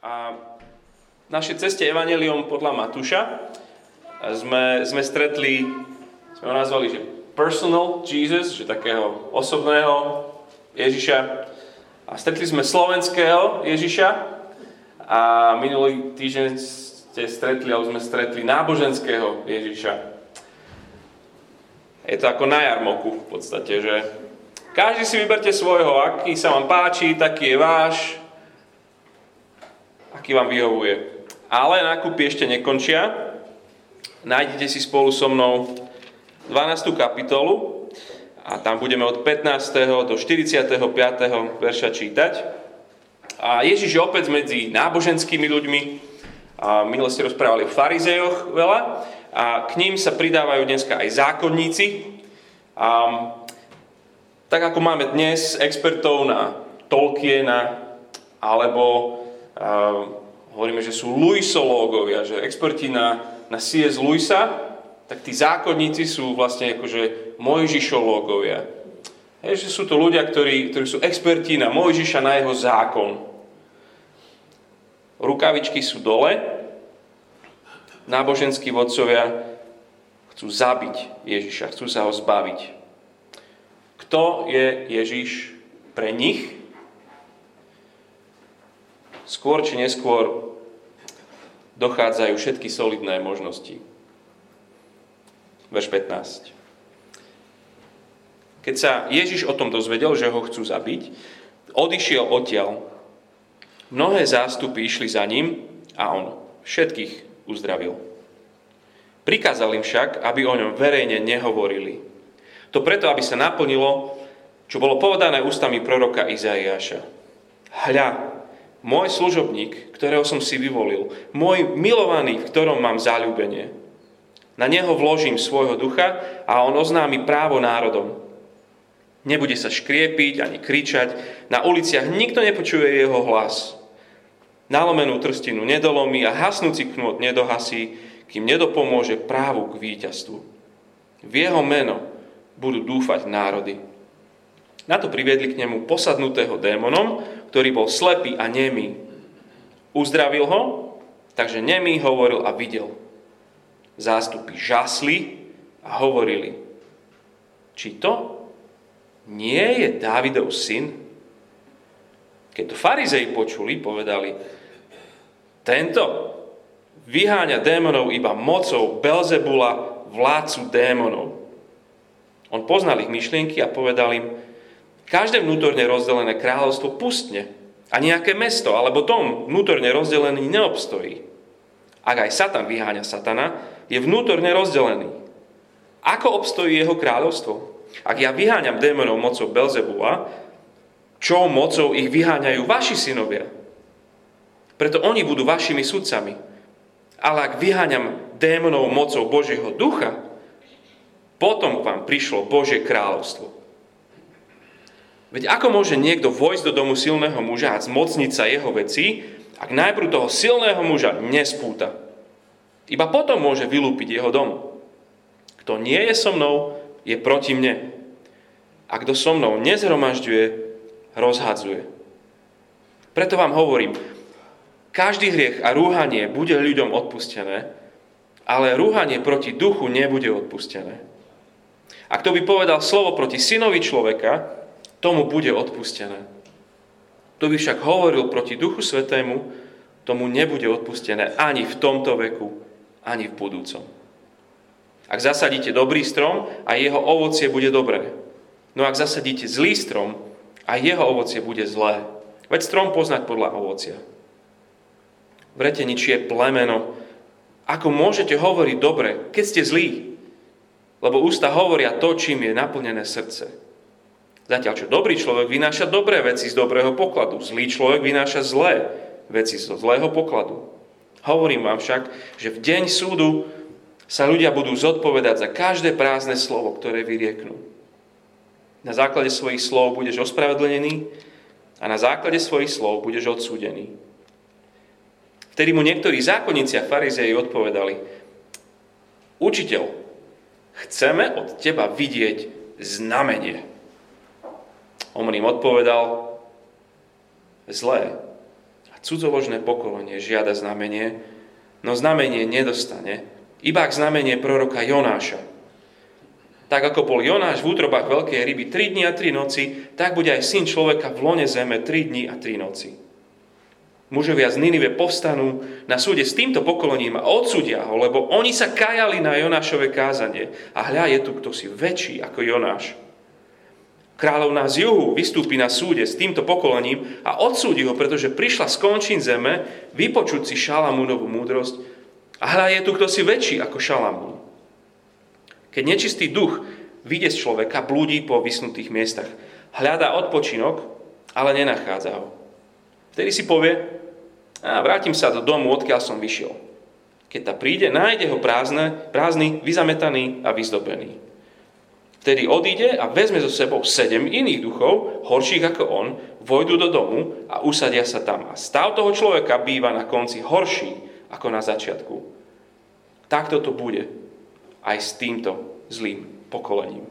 A v našej ceste Evangelium podľa Matúša sme, sme stretli, sme ho nazvali, že personal Jesus, že takého osobného Ježiša. A stretli sme slovenského Ježiša a minulý týždeň ste stretli, alebo sme stretli náboženského Ježiša. Je to ako na jarmoku v podstate, že každý si vyberte svojho, aký sa vám páči, taký je váš, aký vám vyhovuje. Ale nákupy ešte nekončia. Nájdete si spolu so mnou 12. kapitolu a tam budeme od 15. do 45. verša čítať. A Ježiš je opäť medzi náboženskými ľuďmi. A minule ste rozprávali o farizejoch veľa. A k ním sa pridávajú dneska aj zákonníci. A, tak ako máme dnes expertov na Tolkiena alebo hovoríme, že sú Luisológovia, že experti na, na C.S. Luisa, tak tí zákonníci sú vlastne akože Mojžišológovia. Je, že sú to ľudia, ktorí, ktorí sú experti na Mojžiša, na jeho zákon. Rukavičky sú dole, náboženskí vodcovia chcú zabiť Ježiša, chcú sa ho zbaviť. Kto je Ježiš pre nich? Skôr či neskôr dochádzajú všetky solidné možnosti. Verš 15. Keď sa Ježiš o tom dozvedel, že ho chcú zabiť, odišiel odtiaľ. Mnohé zástupy išli za ním a on všetkých uzdravil. Prikázal im však, aby o ňom verejne nehovorili. To preto, aby sa naplnilo, čo bolo povedané ústami proroka Izaiáša. Hľa, môj služobník, ktorého som si vyvolil, môj milovaný, v ktorom mám záľubenie. Na neho vložím svojho ducha a on oznámi právo národom. Nebude sa škriepiť ani kričať, na uliciach nikto nepočuje jeho hlas. Nalomenú trstinu nedolomí a hasnúci knôt nedohasí, kým nedopomôže právu k víťazstvu. V jeho meno budú dúfať národy. Na to priviedli k nemu posadnutého démonom, ktorý bol slepý a nemý. Uzdravil ho, takže nemý hovoril a videl. Zástupy žasli a hovorili, či to nie je Dávidov syn? Keď to farizei počuli, povedali, tento vyháňa démonov iba mocou Belzebula, vládcu démonov. On poznal ich myšlienky a povedal im, Každé vnútorne rozdelené kráľovstvo pustne a nejaké mesto alebo dom vnútorne rozdelený neobstojí. Ak aj Satan vyháňa Satana, je vnútorne rozdelený. Ako obstojí jeho kráľovstvo? Ak ja vyháňam démonov mocou Belzebula, čo mocou ich vyháňajú vaši synovia? Preto oni budú vašimi sudcami. Ale ak vyháňam démonov mocou Božieho ducha, potom k vám prišlo Božie kráľovstvo. Veď ako môže niekto vojsť do domu silného muža a zmocniť sa jeho veci, ak najprv toho silného muža nespúta? Iba potom môže vylúpiť jeho dom. Kto nie je so mnou, je proti mne. A kto so mnou nezhromažďuje, rozhadzuje. Preto vám hovorím, každý hriech a rúhanie bude ľuďom odpustené, ale rúhanie proti duchu nebude odpustené. A kto by povedal slovo proti synovi človeka, tomu bude odpustené. Kto by však hovoril proti Duchu Svetému, tomu nebude odpustené ani v tomto veku, ani v budúcom. Ak zasadíte dobrý strom, a jeho ovocie bude dobré. No ak zasadíte zlý strom, a jeho ovocie bude zlé. Veď strom poznať podľa ovocia. Vrete ničie plemeno. Ako môžete hovoriť dobre, keď ste zlí? Lebo ústa hovoria to, čím je naplnené srdce. Zatiaľ, čo dobrý človek vynáša dobré veci z dobrého pokladu, zlý človek vynáša zlé veci zo zlého pokladu. Hovorím vám však, že v deň súdu sa ľudia budú zodpovedať za každé prázdne slovo, ktoré vyrieknú. Na základe svojich slov budeš ospravedlnený a na základe svojich slov budeš odsúdený. Vtedy mu niektorí zákonníci a farizei odpovedali, učiteľ, chceme od teba vidieť znamenie. On im odpovedal, zlé a cudzoložné pokolenie žiada znamenie, no znamenie nedostane, iba k znamenie proroka Jonáša. Tak ako bol Jonáš v útrobách veľkej ryby 3 dní a 3 noci, tak bude aj syn človeka v lone zeme 3 dní a 3 noci. Mužovia z Ninive povstanú na súde s týmto pokolením a odsudia ho, lebo oni sa kajali na Jonášové kázanie. A hľa je tu kto si väčší ako Jonáš. Kráľovná z juhu vystúpi na súde s týmto pokolením a odsúdi ho, pretože prišla z končín zeme vypočuť si Šalamúnovú múdrosť. A hľa je tu kto si väčší ako Šalamún. Keď nečistý duch vyjde z človeka, blúdi po vysnutých miestach. Hľadá odpočinok, ale nenachádza ho. Vtedy si povie, a vrátim sa do domu, odkiaľ som vyšiel. Keď ta príde, nájde ho prázdne, prázdny, vyzametaný a vyzdobený. Vtedy odíde a vezme so sebou sedem iných duchov, horších ako on, vojdu do domu a usadia sa tam. A stav toho človeka býva na konci horší ako na začiatku. Takto to bude aj s týmto zlým pokolením.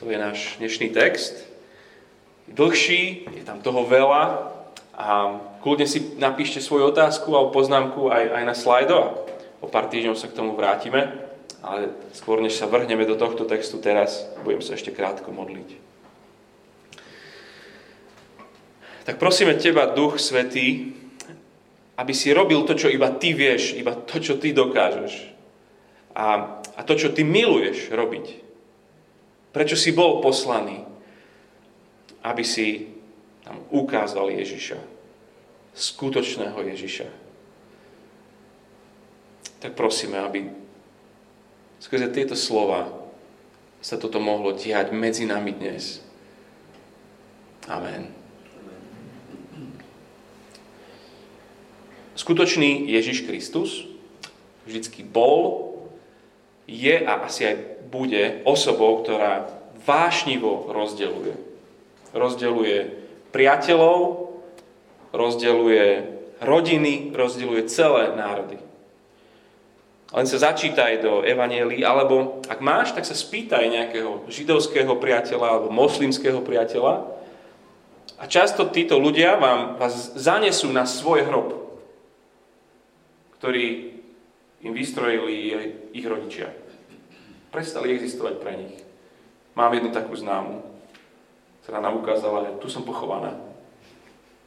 To je náš dnešný text. Dlhší, je tam toho veľa, a kľudne si napíšte svoju otázku alebo poznámku aj, aj na slajdo a o pár týždňov sa k tomu vrátime. Ale skôr, než sa vrhneme do tohto textu teraz, budem sa ešte krátko modliť. Tak prosíme Teba, Duch Svetý, aby si robil to, čo iba Ty vieš, iba to, čo Ty dokážeš. A, a to, čo Ty miluješ robiť. Prečo si bol poslaný? Aby si tam ukázal Ježiša. Skutočného Ježiša. Tak prosíme, aby skrze tieto slova sa toto mohlo diať medzi nami dnes. Amen. Skutočný Ježiš Kristus vždycky bol, je a asi aj bude osobou, ktorá vášnivo rozdeluje. Rozdeluje priateľov, rozdeluje rodiny, rozdeluje celé národy. Len sa začítaj do evanielí, alebo ak máš, tak sa spýtaj nejakého židovského priateľa alebo moslimského priateľa. A často títo ľudia vám, vás zanesú na svoj hrob, ktorý im vystrojili ich rodičia. Prestali existovať pre nich. Mám jednu takú známu ktorá nám ukázala, že tu som pochovaná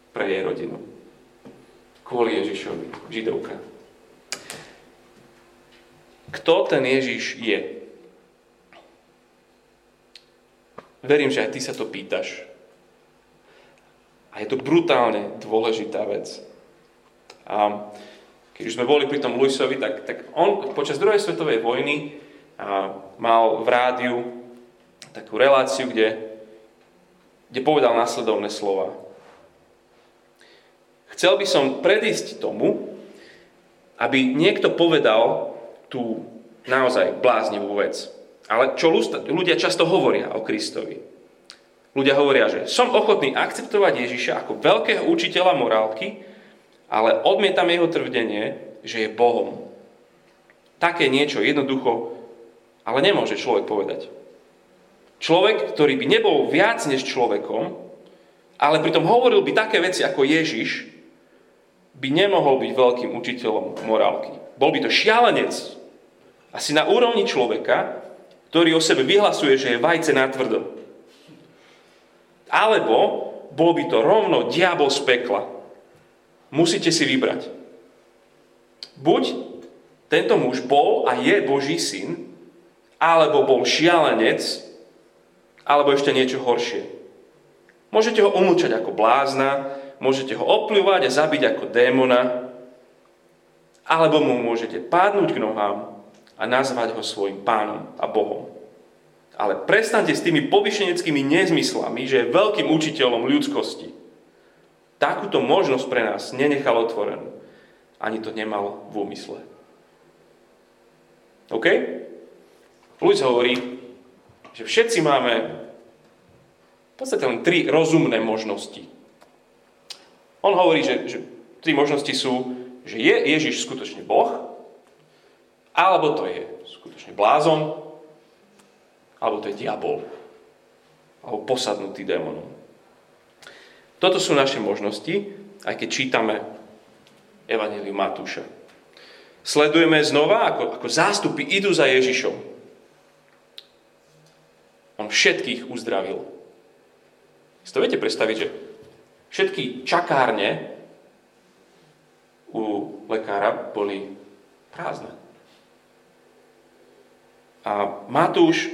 pre jej rodinu. Kvôli Ježišovi, židovka. Kto ten Ježiš je? Verím, že aj ty sa to pýtaš. A je to brutálne dôležitá vec. A keď už sme boli pri tom Luisovi, tak, tak on počas druhej svetovej vojny a, mal v rádiu takú reláciu, kde kde povedal následovné slova. Chcel by som predísť tomu, aby niekto povedal tú naozaj bláznivú vec. Ale čo ľudia často hovoria o Kristovi. Ľudia hovoria, že som ochotný akceptovať Ježiša ako veľkého učiteľa morálky, ale odmietam jeho tvrdenie, že je Bohom. Také niečo jednoducho, ale nemôže človek povedať. Človek, ktorý by nebol viac než človekom, ale pritom hovoril by také veci ako Ježiš, by nemohol byť veľkým učiteľom morálky. Bol by to šialenec. Asi na úrovni človeka, ktorý o sebe vyhlasuje, že je vajce na tvrdo. Alebo bol by to rovno diabol z pekla. Musíte si vybrať. Buď tento muž bol a je Boží syn, alebo bol šialenec, alebo ešte niečo horšie. Môžete ho umlčať ako blázna, môžete ho opľúvať a zabiť ako démona, alebo mu môžete pádnuť k nohám a nazvať ho svojim pánom a Bohom. Ale prestante s tými povyšeneckými nezmyslami, že je veľkým učiteľom ľudskosti. Takúto možnosť pre nás nenechal otvorenú. Ani to nemal v úmysle. OK? Luis hovorí, že všetci máme v podstate len tri rozumné možnosti. On hovorí, že, že tri možnosti sú, že je Ježiš skutočne Boh, alebo to je skutočne blázon, alebo to je diabol, alebo posadnutý démonom. Toto sú naše možnosti, aj keď čítame Evangeliu Matúša. Sledujeme znova, ako, ako zástupy idú za Ježišom. On všetkých uzdravil. Si to viete predstaviť, že všetky čakárne u lekára boli prázdne. A Matúš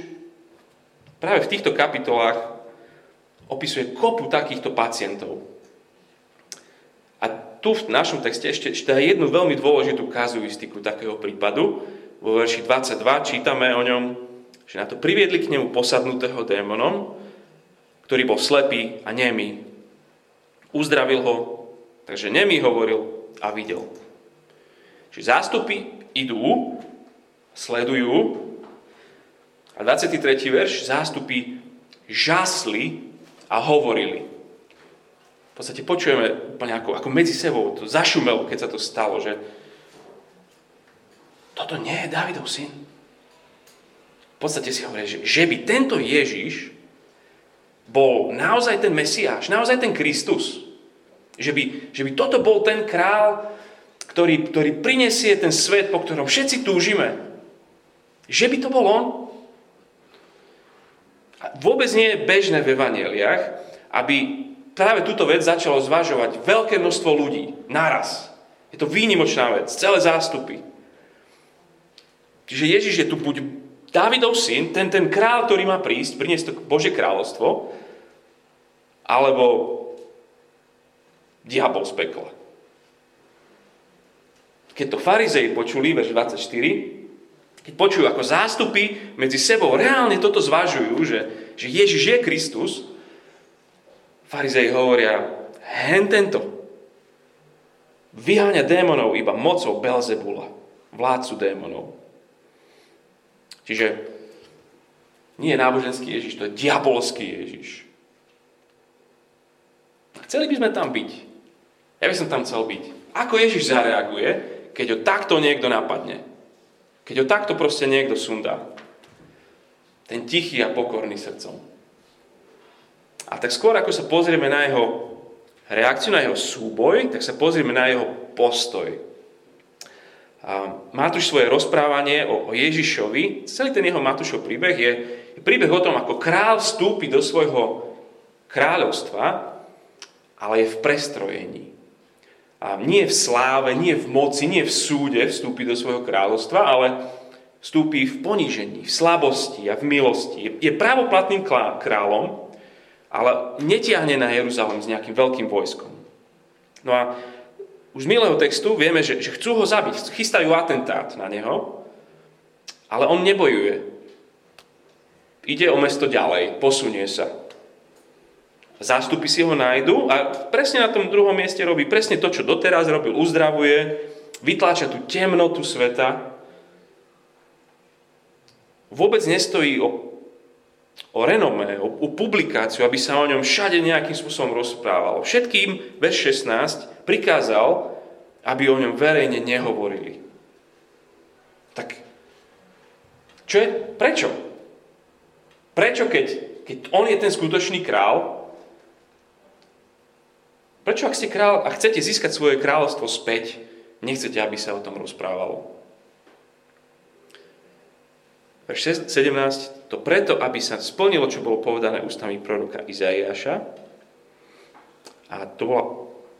práve v týchto kapitolách opisuje kopu takýchto pacientov. A tu v našom texte ešte, ešte jednu veľmi dôležitú kazuistiku takého prípadu. Vo verši 22 čítame o ňom, že na to priviedli k nemu posadnutého démonom, ktorý bol slepý a nemý. Uzdravil ho, takže nemý hovoril a videl. Čiže zástupy idú, sledujú a 23. verš zástupy žasli a hovorili. V podstate počujeme úplne ako, ako medzi sebou, to zašumelo, keď sa to stalo, že toto nie je Davidov syn. V podstate si hovorí, že, že by tento Ježiš bol naozaj ten Mesiáš, naozaj ten Kristus. Že by, že by toto bol ten král, ktorý, ktorý prinesie ten svet, po ktorom všetci túžime. Že by to bol on? Vôbec nie je bežné v evaneliách, aby práve túto vec začalo zvažovať veľké množstvo ľudí naraz. Je to výnimočná vec, celé zástupy. Čiže Ježiš je tu buď Dávidov syn, ten, ten král, ktorý má prísť, priniesť to Bože kráľovstvo, alebo diabol z pekla. Keď to farizei počuli, verš 24, keď počujú ako zástupy medzi sebou reálne toto zvažujú, že, že Ježiš je Kristus, farizei hovoria, hen tento vyháňa démonov iba mocou Belzebula, vládcu démonov. Čiže nie je náboženský Ježiš, to je diabolský Ježiš. Chceli by sme tam byť. Ja by som tam chcel byť. Ako Ježiš zareaguje, keď ho takto niekto napadne? Keď ho takto proste niekto sundá. Ten tichý a pokorný srdcom. A tak skôr ako sa pozrieme na jeho reakciu, na jeho súboj, tak sa pozrieme na jeho postoj. A Matúš svoje rozprávanie o, o Ježišovi, celý ten jeho Matúšov príbeh je, je príbeh o tom, ako král vstúpi do svojho kráľovstva, ale je v prestrojení a nie v sláve, nie v moci, nie v súde vstúpi do svojho kráľovstva, ale vstúpi v ponížení, v slabosti a v milosti. Je, je právoplatným kráľom, ale netiahne na Jeruzalém s nejakým veľkým vojskom. No a už z milého textu vieme, že, že chcú ho zabiť, chystajú atentát na neho, ale on nebojuje. Ide o mesto ďalej, posunie sa. Zástupy si ho nájdu a presne na tom druhom mieste robí presne to, čo doteraz robil. Uzdravuje, vytláča tú temnotu sveta. Vôbec nestojí o, o renomé, o, o publikáciu, aby sa o ňom všade nejakým spôsobom rozprávalo. Všetkým, verš 16, prikázal, aby o ňom verejne nehovorili. Tak čo je, prečo? Prečo, keď, keď on je ten skutočný král, Prečo, ak ste král a chcete získať svoje kráľovstvo späť, nechcete, aby sa o tom rozprávalo? Verš 17. To preto, aby sa splnilo, čo bolo povedané ústami proroka Izaiáša. A to bola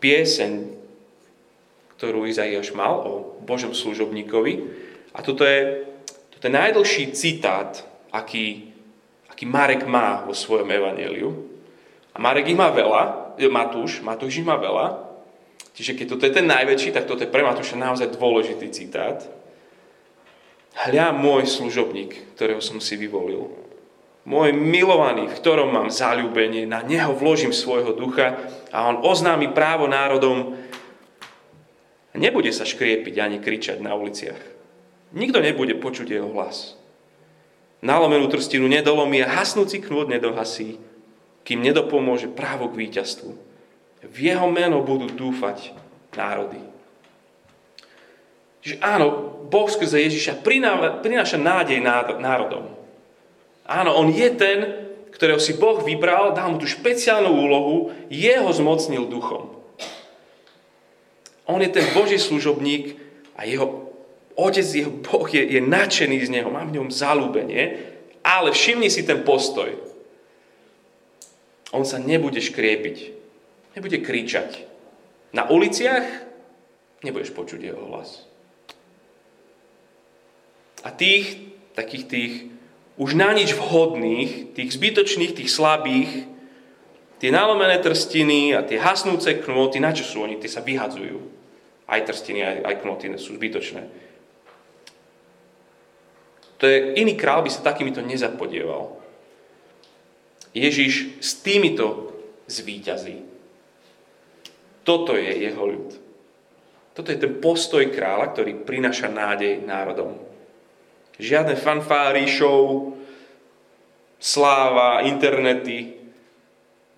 pieseň, ktorú Izaiáš mal o Božom služobníkovi. A toto je, toto je najdlhší citát, aký, aký Marek má vo svojom evaneliu. A Marek ich má veľa, Matúš, Matúš ich má veľa, čiže keď toto je ten najväčší, tak toto je pre Matúša naozaj dôležitý citát. Hľa môj služobník, ktorého som si vyvolil. Môj milovaný, v ktorom mám zalúbenie, na neho vložím svojho ducha a on oznámi právo národom. Nebude sa škriepiť ani kričať na uliciach. Nikto nebude počuť jeho hlas. Nalomenú trstinu nedolomí a hasnúci knôt nedohasí kým nedopomôže právo k víťazstvu. V jeho meno budú dúfať národy. Čiže áno, Boh skrze Ježiša prináša nádej národom. Áno, on je ten, ktorého si Boh vybral, dal mu tú špeciálnu úlohu, jeho zmocnil duchom. On je ten Boží služobník a jeho otec, jeho Boh je, je nadšený z neho, má v ňom zalúbenie, ale všimni si ten postoj. On sa nebude škriepiť, nebude kričať. Na uliciach nebudeš počuť jeho hlas. A tých, takých tých už na nič vhodných, tých zbytočných, tých slabých, tie nalomené trstiny a tie hasnúce knoty, na čo sú oni? Tie sa vyhadzujú. Aj trstiny, aj, aj knoty sú zbytočné. To je, iný král by sa takýmito nezapodieval. Ježiš s týmito zvíťazí. Toto je jeho ľud. Toto je ten postoj kráľa, ktorý prináša nádej národom. Žiadne fanfáry, show, sláva, internety.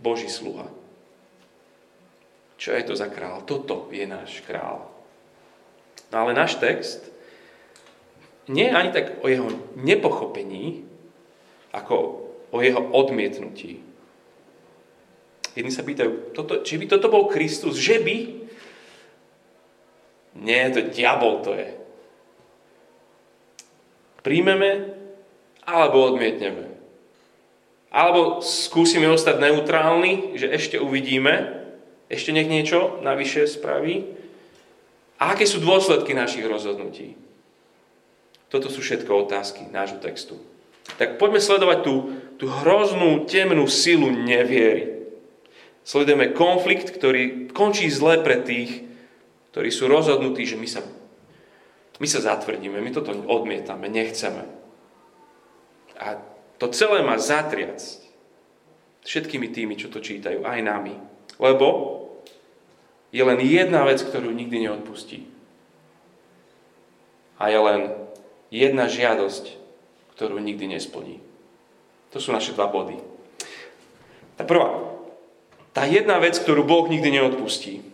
Boží sluha. Čo je to za král? Toto je náš král. No ale náš text nie je ani tak o jeho nepochopení, ako o jeho odmietnutí. Jedni sa pýtajú, toto, či by toto bol Kristus, že by? Nie, to diabol to je príjmeme alebo odmietneme. Alebo skúsime ostať neutrálni, že ešte uvidíme, ešte nech niečo navyše spraví. A aké sú dôsledky našich rozhodnutí? Toto sú všetko otázky nášho textu. Tak poďme sledovať tú, tú hroznú, temnú silu neviery. Sledujeme konflikt, ktorý končí zle pre tých, ktorí sú rozhodnutí, že my sa my sa zatvrdíme, my toto odmietame, nechceme. A to celé má zatriacť všetkými tými, čo to čítajú, aj nami. Lebo je len jedna vec, ktorú nikdy neodpustí. A je len jedna žiadosť, ktorú nikdy nesplní. To sú naše dva body. Tá prvá. Tá jedna vec, ktorú Boh nikdy neodpustí,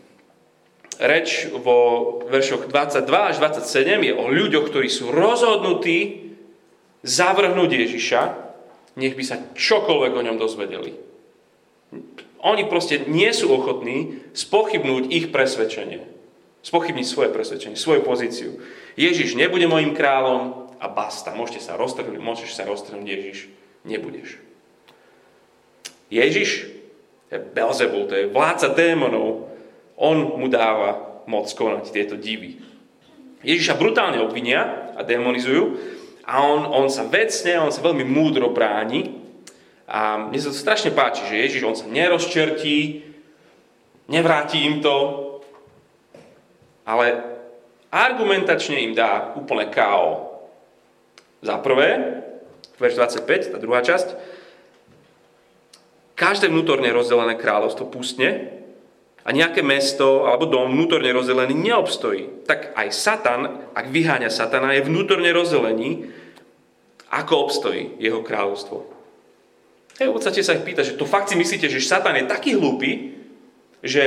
reč vo veršoch 22 až 27 je o ľuďoch, ktorí sú rozhodnutí zavrhnúť Ježiša, nech by sa čokoľvek o ňom dozvedeli. Oni proste nie sú ochotní spochybnúť ich presvedčenie. Spochybniť svoje presvedčenie, svoju pozíciu. Ježiš nebude môjim kráľom a basta. Môžete sa roztrhnúť, môžeš sa roztrhnúť, Ježiš nebudeš. Ježiš, to je Belzebul, to je vládca démonov, on mu dáva moc konať tieto divy. Ježiša brutálne obvinia a demonizujú a on, on sa vecne, on sa veľmi múdro bráni. A mne sa to strašne páči, že Ježiš, on sa nerozčertí, nevráti im to, ale argumentačne im dá úplne KO. Za prvé, verš 25, tá druhá časť, každé vnútorne rozdelené kráľovstvo pustne, a nejaké mesto alebo dom vnútorne rozdelený neobstojí, tak aj Satan, ak vyháňa Satana, je vnútorne rozdelený, ako obstojí jeho kráľovstvo. Hej, v podstate sa ich pýta, že to fakt si myslíte, že Satan je taký hlúpy, že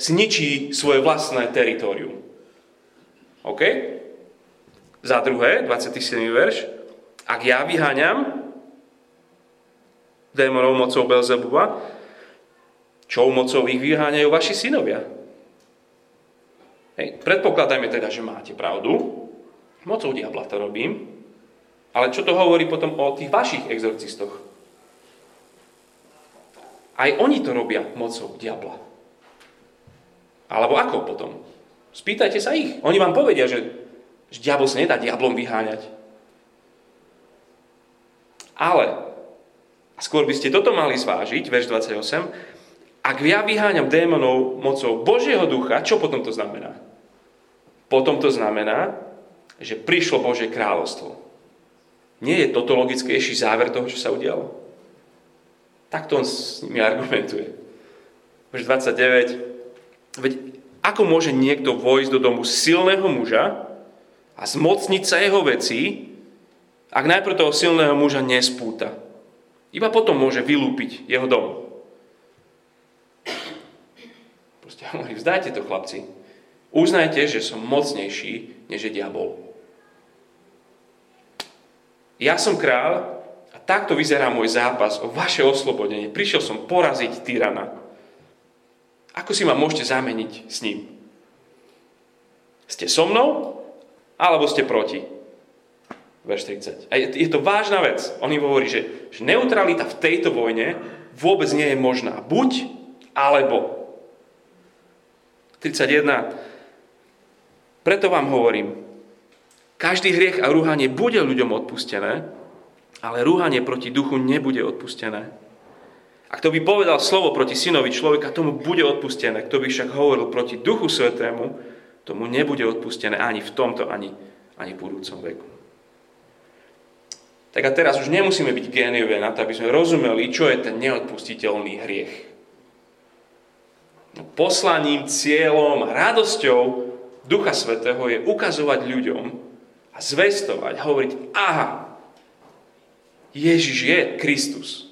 zničí svoje vlastné teritorium. OK? Za druhé, 27. verš. Ak ja vyháňam démonov mocou Belzebuba, Čou mocou ich vyháňajú vaši synovia? Hej, predpokladajme teda, že máte pravdu. Mocou diabla to robím. Ale čo to hovorí potom o tých vašich exorcistoch? Aj oni to robia mocou diabla. Alebo ako potom? Spýtajte sa ich. Oni vám povedia, že, že diabol sa nedá diablom vyháňať. Ale, a skôr by ste toto mali zvážiť, verš 28, ak ja vyháňam démonov mocou Božieho ducha, čo potom to znamená? Potom to znamená, že prišlo Božie kráľovstvo. Nie je toto logickejší záver toho, čo sa udialo? Takto on s nimi argumentuje. Verš 29. Veď ako môže niekto vojsť do domu silného muža a zmocniť sa jeho vecí, ak najprv toho silného muža nespúta? Iba potom môže vylúpiť jeho dom. Proste hovorí, vzdajte to chlapci. Uznajte, že som mocnejší, než je diabol. Ja som král a takto vyzerá môj zápas o vaše oslobodenie. Prišiel som poraziť tyrana. Ako si ma môžete zameniť s ním? Ste so mnou, alebo ste proti? Verš 30. A je, to vážna vec. On im hovorí, že, že neutralita v tejto vojne vôbec nie je možná. Buď, alebo. 31. Preto vám hovorím, každý hriech a rúhanie bude ľuďom odpustené, ale rúhanie proti duchu nebude odpustené. A kto by povedal slovo proti synovi človeka, tomu bude odpustené. Kto by však hovoril proti duchu svetému, tomu nebude odpustené ani v tomto, ani, ani v budúcom veku. Tak a teraz už nemusíme byť géniové na to, aby sme rozumeli, čo je ten neodpustiteľný hriech. No, poslaním, cieľom, radosťou Ducha Svetého je ukazovať ľuďom a zvestovať, hovoriť, aha, Ježiš je Kristus.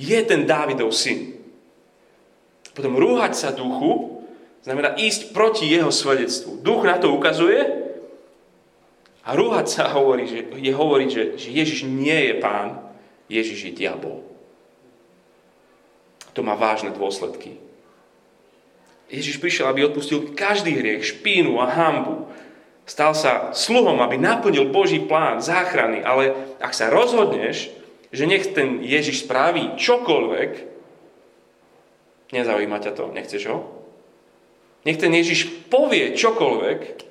Je ten Dávidov syn. Potom rúhať sa duchu znamená ísť proti jeho svedectvu. Duch na to ukazuje a rúhať sa hovorí, že, je hovoriť, že, že Ježiš nie je pán, Ježiš je diabol. To má vážne dôsledky. Ježiš prišiel, aby odpustil každý hriech, špínu a hambu, Stal sa sluhom, aby naplnil Boží plán záchrany, ale ak sa rozhodneš, že nech ten Ježiš spraví čokoľvek, nezaujíma ťa to, nechceš ho? Nech ten Ježiš povie čokoľvek,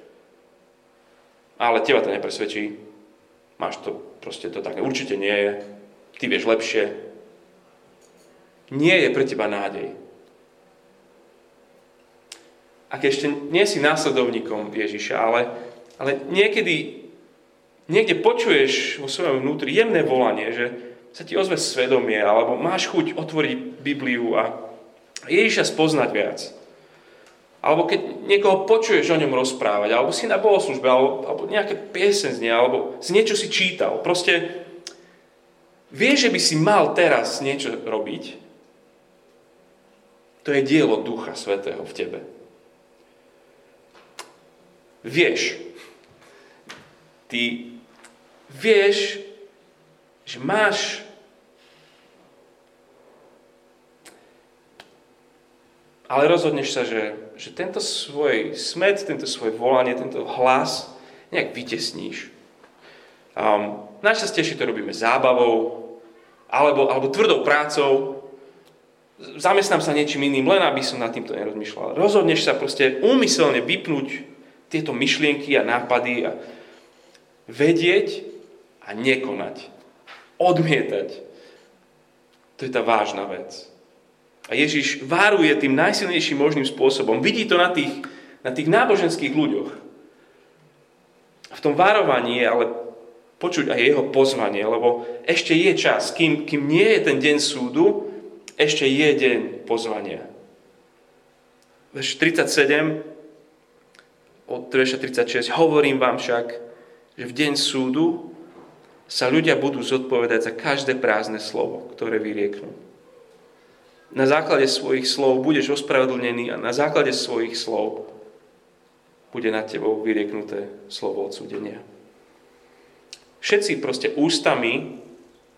ale teba to nepresvedčí. Máš to, proste to tak určite nie je. Ty vieš lepšie. Nie je pre teba nádej. Ak ešte nie si následovníkom Ježiša, ale, ale niekedy niekde počuješ vo svojom vnútri jemné volanie, že sa ti ozve svedomie, alebo máš chuť otvoriť Bibliu a Ježiša spoznať viac. Alebo keď niekoho počuješ o ňom rozprávať, alebo si na bohoslužbe, alebo, alebo nejaké piesen znie, alebo si niečo si čítal. Proste vieš, že by si mal teraz niečo robiť. To je dielo Ducha Svetého v tebe vieš. Ty vieš, že máš ale rozhodneš sa, že, že tento svoj smet, tento svoj volanie, tento hlas nejak vytesníš. Um, najčastejšie to robíme zábavou, alebo, alebo tvrdou prácou, zamestnám sa niečím iným, len aby som nad týmto nerozmýšľal. Rozhodneš sa proste úmyselne vypnúť tieto myšlienky a nápady a vedieť a nekonať. Odmietať. To je tá vážna vec. A Ježiš váruje tým najsilnejším možným spôsobom. Vidí to na tých, na tých náboženských ľuďoch. V tom varovaní je ale počuť aj jeho pozvanie, lebo ešte je čas. Kým, kým nie je ten deň súdu, ešte je deň pozvania. Verš 37 od 36. Hovorím vám však, že v deň súdu sa ľudia budú zodpovedať za každé prázdne slovo, ktoré vyrieknú. Na základe svojich slov budeš ospravedlnený a na základe svojich slov bude nad tebou vyrieknuté slovo odsúdenia. Všetci proste ústami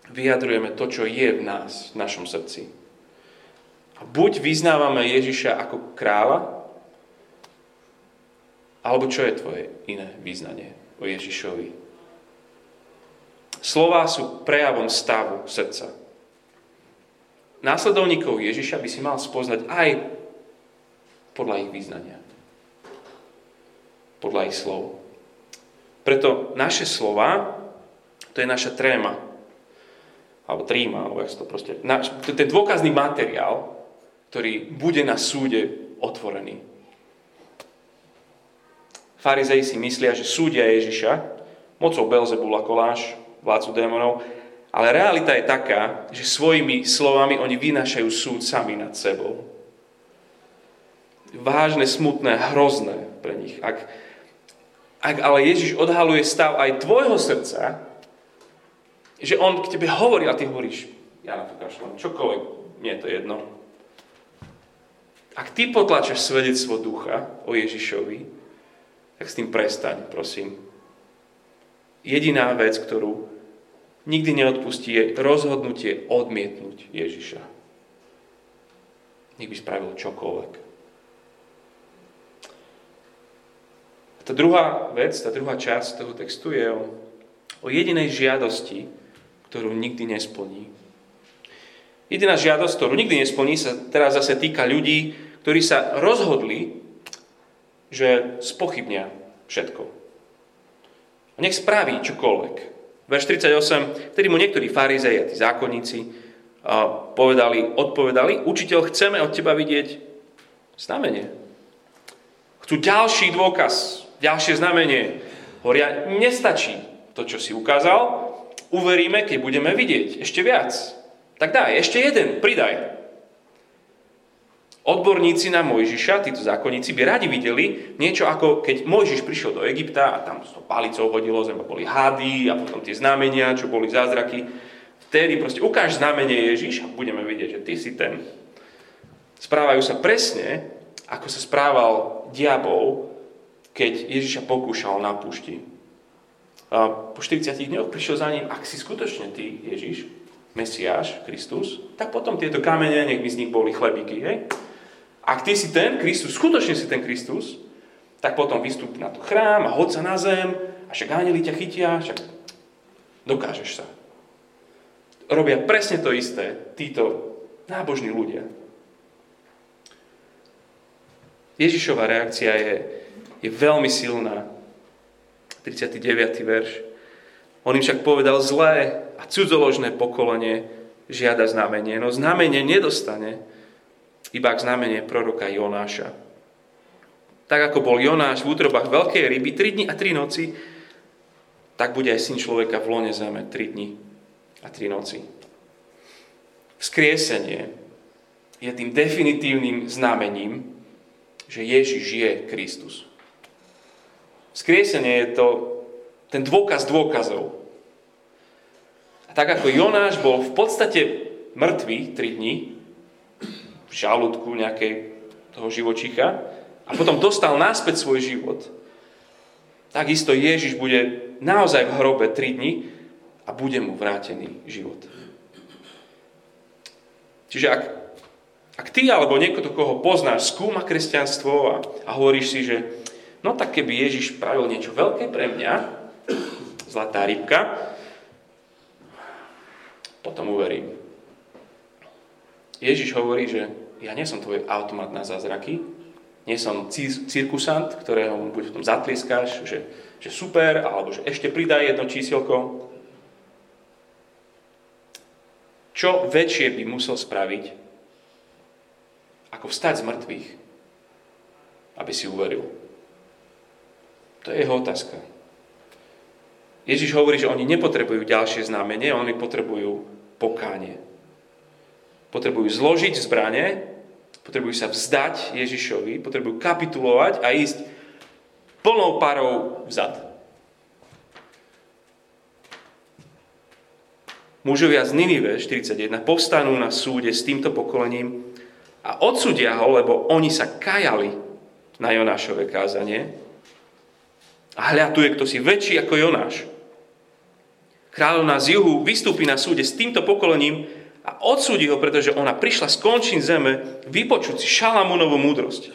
vyjadrujeme to, čo je v nás, v našom srdci. Buď vyznávame Ježiša ako kráľa, alebo čo je tvoje iné význanie o Ježišovi? Slová sú prejavom stavu srdca. Následovníkov Ježiša by si mal spoznať aj podľa ich význania. Podľa ich slov. Preto naše slova, to je naša tréma. Alebo tríma, alebo jak to proste... to je ten dôkazný materiál, ktorý bude na súde otvorený Farizei si myslia, že súdia Ježiša mocou Belzebula koláš, vládcu démonov, ale realita je taká, že svojimi slovami oni vynášajú súd sami nad sebou. Vážne, smutné, hrozné pre nich. Ak, ak ale Ježiš odhaluje stav aj tvojho srdca, že on k tebe hovorí a ty hovoríš, ja na to kašlem, čokoľvek, mne je to jedno. Ak ty potlačaš svedectvo ducha o Ježišovi, tak s tým prestaň, prosím. Jediná vec, ktorú nikdy neodpustí, je rozhodnutie odmietnúť Ježiša. Nech by spravil čokoľvek. Tá druhá vec, tá druhá časť toho textu je o, o jedinej žiadosti, ktorú nikdy nesplní. Jediná žiadosť, ktorú nikdy nesplní, sa teraz zase týka ľudí, ktorí sa rozhodli, že spochybnia všetko. A nech spraví čokoľvek. Verš 38, vtedy mu niektorí farizei a tí zákonníci povedali, odpovedali, učiteľ, chceme od teba vidieť znamenie. Chcú ďalší dôkaz, ďalšie znamenie. Hovoria, nestačí to, čo si ukázal, uveríme, keď budeme vidieť ešte viac. Tak daj, ešte jeden, pridaj. Odborníci na Mojžiša, títo zákonníci, by radi videli niečo ako keď Mojžiš prišiel do Egypta a tam s tou palicou hodilo zem, boli hady a potom tie znamenia, čo boli zázraky. Vtedy proste ukáž znamenie Ježiš a budeme vidieť, že ty si ten. Správajú sa presne, ako sa správal diabol, keď Ježiša pokúšal na púšti. A po 40 dňoch prišiel za ním, ak si skutočne ty, Ježiš, Mesiáš, Kristus, tak potom tieto kamene, nech by z nich boli chlebíky, hej? Ak ty si ten Kristus, skutočne si ten Kristus, tak potom vystúp na tú chrám a hod sa na zem a však áneli ťa chytia, však dokážeš sa. Robia presne to isté títo nábožní ľudia. Ježišova reakcia je, je veľmi silná. 39. verš. On im však povedal zlé a cudzoložné pokolenie žiada znamenie. No znamenie nedostane, iba k znamenie proroka Jonáša. Tak ako bol Jonáš v útrobách veľkej ryby 3 dni a 3 noci, tak bude aj syn človeka v lone zeme 3 dni a 3 noci. Vzkriesenie je tým definitívnym znamením, že Ježiš je Kristus. Vzkriesenie je to ten dôkaz dôkazov. A tak ako Jonáš bol v podstate mŕtvý 3 dní, žalúdku nejakej toho živočícha a potom dostal náspäť svoj život, takisto Ježiš bude naozaj v hrobe 3 dni a bude mu vrátený život. Čiže ak, ak ty alebo niekto, koho poznáš, skúma kresťanstvo a, a hovoríš si, že no tak keby Ježiš pravil niečo veľké pre mňa, zlatá rybka, potom uverím. Ježiš hovorí, že ja nie som tvoj automat na zázraky, nie som cirkusant, ktorého mu buď v že, že super, alebo že ešte pridaj jedno čísielko. Čo väčšie by musel spraviť, ako vstať z mŕtvych, aby si uveril? To je jeho otázka. Ježiš hovorí, že oni nepotrebujú ďalšie znamenie, oni potrebujú pokánie potrebujú zložiť zbranie, potrebujú sa vzdať Ježišovi, potrebujú kapitulovať a ísť plnou parou vzad. Mužovia z Ninive 41 povstanú na súde s týmto pokolením a odsudia ho, lebo oni sa kajali na Jonášové kázanie. A hľa tu kto si väčší ako Jonáš. Kráľovná z juhu vystúpi na súde s týmto pokolením a odsúdi ho, pretože ona prišla z končín zeme vypočuť si Šalamúnovú múdrosť.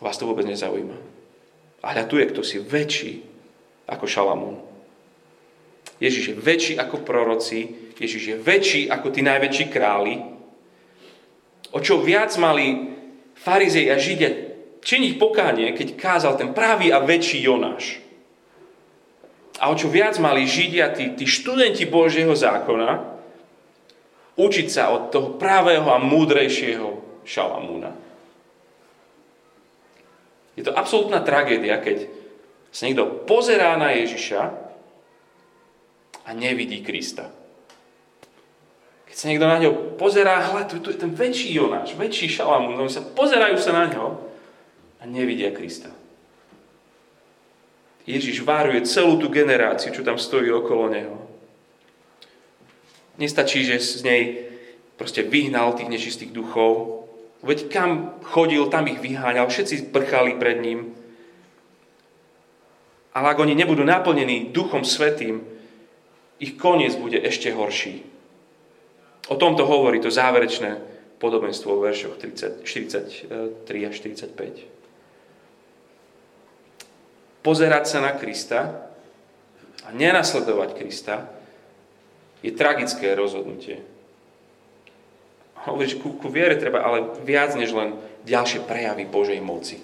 Vás to vôbec nezaujíma. A hľa tu je kto si väčší ako Šalamún. Ježiš je väčší ako proroci, Ježiš je väčší ako tí najväčší králi. O čo viac mali farizej a židia činiť pokánie, keď kázal ten pravý a väčší Jonáš. A o čo viac mali Židia, tí, tí študenti Božieho zákona, učiť sa od toho pravého a múdrejšieho Šalamúna. Je to absolútna tragédia, keď sa niekto pozerá na Ježiša a nevidí Krista. Keď sa niekto na ňo pozerá, hľad, tu, je ten väčší Jonáš, väčší Šalamún, oni sa pozerajú sa na ňo a nevidia Krista. Ježiš varuje celú tú generáciu, čo tam stojí okolo neho. Nestačí, že z nej proste vyhnal tých nečistých duchov. Veď kam chodil, tam ich vyháňal, všetci prchali pred ním. Ale ak oni nebudú naplnení Duchom Svetým, ich koniec bude ešte horší. O tomto hovorí to záverečné podobenstvo v veršoch 30, 43 a 45. Pozerať sa na Krista a nenasledovať Krista je tragické rozhodnutie. Hovoríš, ku, ku viere treba ale viac než len ďalšie prejavy Božej moci.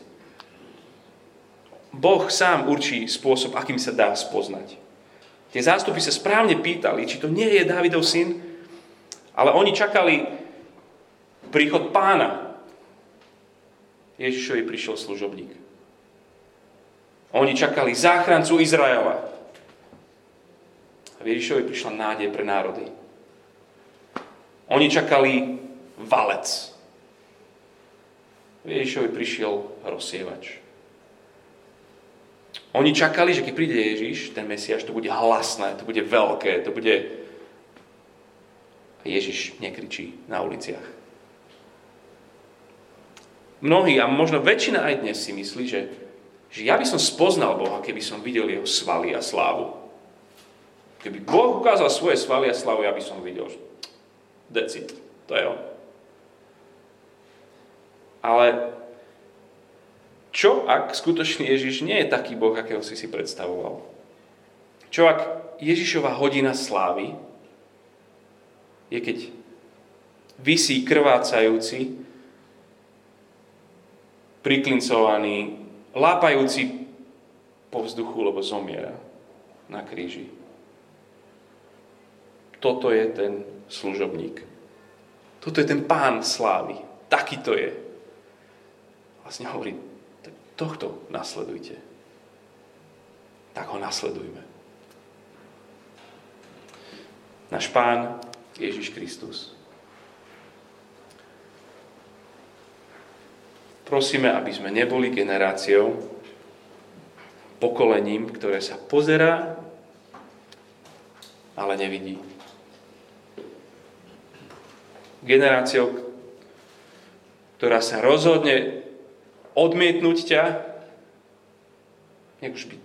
Boh sám určí spôsob, akým sa dá spoznať. Tie zástupy sa správne pýtali, či to nie je Dávidov syn, ale oni čakali príchod pána. Ježišovi prišiel služobník. Oni čakali záchrancu Izraela. A v Ježišovi prišla nádej pre národy. Oni čakali valec. V Ježišovi prišiel rozsievač. Oni čakali, že keď príde Ježiš, ten Mesiaš, to bude hlasné, to bude veľké, to bude... A Ježiš nekričí na uliciach. Mnohí, a možno väčšina aj dnes si myslí, že, že ja by som spoznal Boha, keby som videl jeho svaly a slávu. Keby Boh ukázal svoje svaly a slávu, ja by som videl, že decit, to je on. Ale čo ak skutočný Ježiš nie je taký Boh, akého si si predstavoval? Čo ak Ježišova hodina slávy je, keď vysí krvácajúci, priklincovaný, lápajúci po vzduchu, lebo zomiera na kríži. Toto je ten služobník. Toto je ten pán slávy. Taký to je. Vlastne hovorí, tohto nasledujte. Tak ho nasledujme. Náš Pán Ježiš Kristus. Prosíme, aby sme neboli generáciou, pokolením, ktoré sa pozerá, ale nevidí. Generáciou, ktorá sa rozhodne odmietnúť ťa, nech by,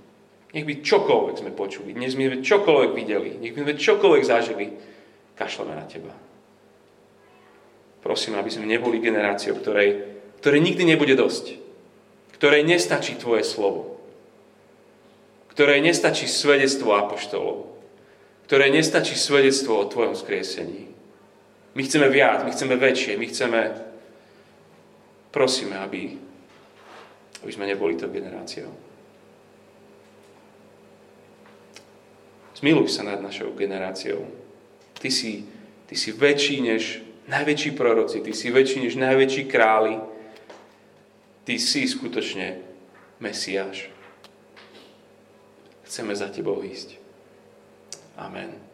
nech by čokoľvek sme počuli, nech sme čokoľvek videli, nech by sme čokoľvek zažili, kašleme na teba. Prosím, aby sme neboli generáciou, ktorej, ktorej nikdy nebude dosť. Ktorej nestačí tvoje slovo. Ktorej nestačí svedectvo apoštolov. Ktorej nestačí svedectvo o tvojom skriesení. My chceme viac, my chceme väčšie, my chceme... Prosíme, aby aby sme neboli to generáciou. Zmiluj sa nad našou generáciou. Ty si, ty si väčší než najväčší proroci, ty si väčší než najväčší králi. Ty si skutočne Mesiáš. Chceme za tebou ísť. Amen.